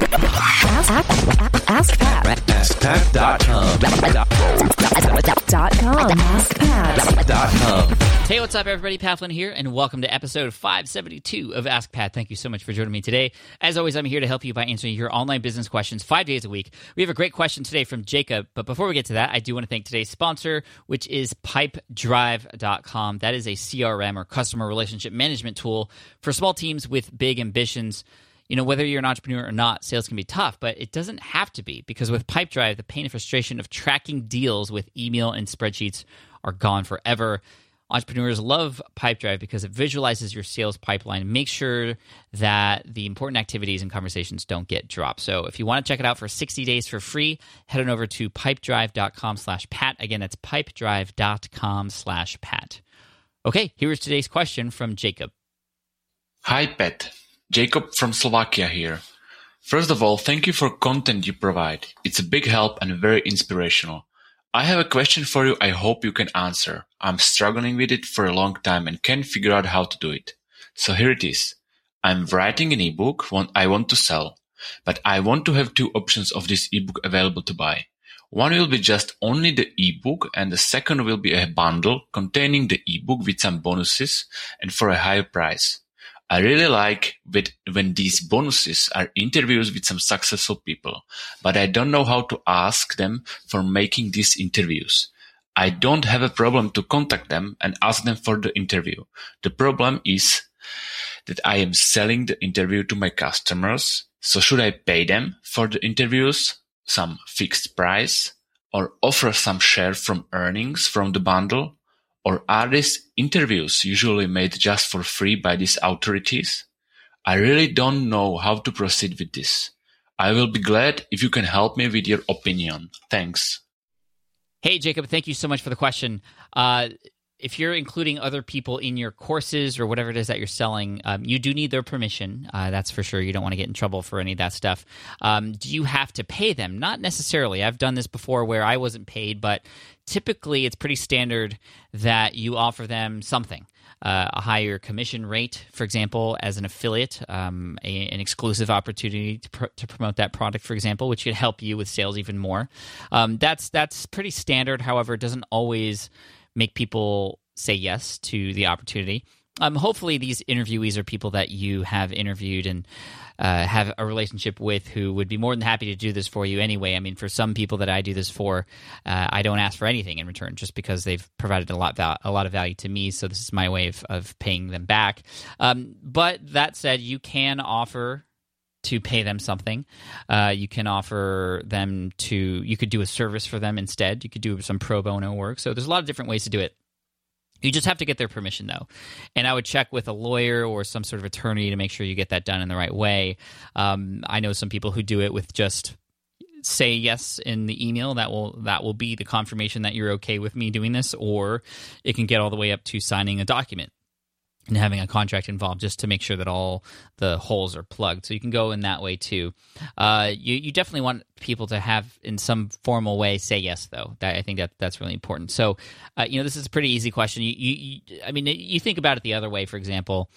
Ask, Pat. AskPat.com. Dot com. AskPat. Hey, what's up, everybody? Pat Flynn here, and welcome to episode 572 of Ask Pat. Thank you so much for joining me today. As always, I'm here to help you by answering your online business questions five days a week. We have a great question today from Jacob, but before we get to that, I do want to thank today's sponsor, which is pipedrive.com. That is a CRM or customer relationship management tool for small teams with big ambitions you know, whether you're an entrepreneur or not, sales can be tough, but it doesn't have to be because with Pipedrive, the pain and frustration of tracking deals with email and spreadsheets are gone forever. Entrepreneurs love Pipedrive because it visualizes your sales pipeline makes sure that the important activities and conversations don't get dropped. So if you want to check it out for 60 days for free, head on over to pipedrive.com slash pat. Again, that's pipedrive.com slash pat. Okay, here's today's question from Jacob. Hi, Pat. Jacob from Slovakia here. First of all, thank you for content you provide. It's a big help and very inspirational. I have a question for you I hope you can answer. I'm struggling with it for a long time and can't figure out how to do it. So here it is. I'm writing an ebook I want to sell, but I want to have two options of this ebook available to buy. One will be just only the ebook and the second will be a bundle containing the ebook with some bonuses and for a higher price. I really like with, when these bonuses are interviews with some successful people, but I don't know how to ask them for making these interviews. I don't have a problem to contact them and ask them for the interview. The problem is that I am selling the interview to my customers. So should I pay them for the interviews, some fixed price, or offer some share from earnings from the bundle? Or are these interviews usually made just for free by these authorities? I really don't know how to proceed with this. I will be glad if you can help me with your opinion. Thanks. Hey, Jacob, thank you so much for the question. Uh, if you're including other people in your courses or whatever it is that you're selling, um, you do need their permission. Uh, that's for sure. You don't want to get in trouble for any of that stuff. Um, do you have to pay them? Not necessarily. I've done this before where I wasn't paid, but typically it's pretty standard that you offer them something. Uh, a higher commission rate, for example, as an affiliate, um, a, an exclusive opportunity to, pr- to, promote that product, for example, which could help you with sales even more. Um, that's that's pretty standard. However, it doesn't always make people say yes to the opportunity. Um, hopefully, these interviewees are people that you have interviewed and uh, have a relationship with who would be more than happy to do this for you anyway. I mean, for some people that I do this for, uh, I don't ask for anything in return just because they've provided a lot val- a lot of value to me. So this is my way of, of paying them back. Um, but that said, you can offer to pay them something. Uh, you can offer them to, you could do a service for them instead. You could do some pro bono work. So there's a lot of different ways to do it. You just have to get their permission, though. And I would check with a lawyer or some sort of attorney to make sure you get that done in the right way. Um, I know some people who do it with just say yes in the email that will that will be the confirmation that you're okay with me doing this or it can get all the way up to signing a document and having a contract involved just to make sure that all the holes are plugged. So you can go in that way too. Uh, you you definitely want people to have in some formal way say yes though. That I think that that's really important. So uh, you know this is a pretty easy question. You, you, you I mean you think about it the other way. For example.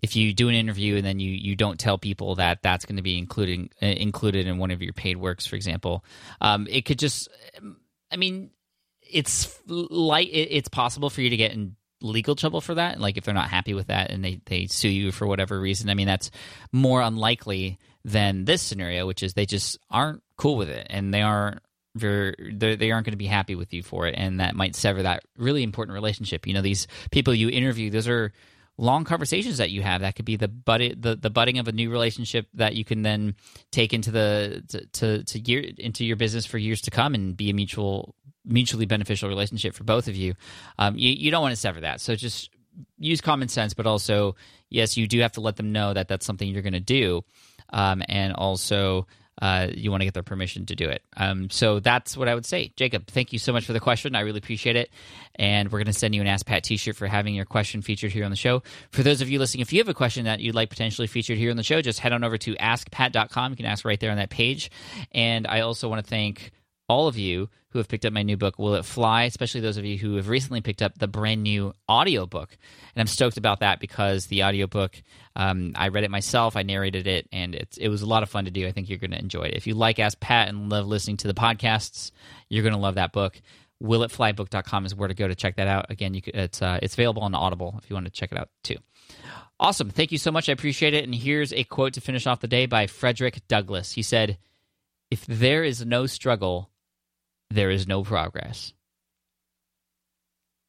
If you do an interview and then you, you don't tell people that that's going to be including uh, included in one of your paid works, for example, um, it could just, I mean, it's light. It's possible for you to get in legal trouble for that like if they're not happy with that and they, they sue you for whatever reason i mean that's more unlikely than this scenario which is they just aren't cool with it and they aren't very, they aren't going to be happy with you for it and that might sever that really important relationship. You know these people you interview those are long conversations that you have. That could be the bud the, the budding of a new relationship that you can then take into the to, to, to year into your business for years to come and be a mutual mutually beneficial relationship for both of you, um, you, you don't want to sever that. So just use common sense, but also, yes, you do have to let them know that that's something you're going to do. Um, and also, uh, you want to get their permission to do it. Um, so that's what I would say. Jacob, thank you so much for the question. I really appreciate it. And we're going to send you an Ask Pat t shirt for having your question featured here on the show. For those of you listening, if you have a question that you'd like potentially featured here on the show, just head on over to askpat.com. You can ask right there on that page. And I also want to thank all of you who have picked up my new book, Will It Fly, especially those of you who have recently picked up the brand new audiobook. And I'm stoked about that because the audiobook, um, I read it myself, I narrated it, and it's, it was a lot of fun to do. I think you're going to enjoy it. If you like Ask Pat and love listening to the podcasts, you're going to love that book. WillItFlyBook.com is where to go to check that out. Again, you could, it's, uh, it's available on Audible if you want to check it out too. Awesome. Thank you so much. I appreciate it. And here's a quote to finish off the day by Frederick Douglass. He said, If there is no struggle, there is no progress.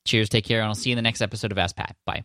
Cheers, take care, and I'll see you in the next episode of Ask Pat. Bye.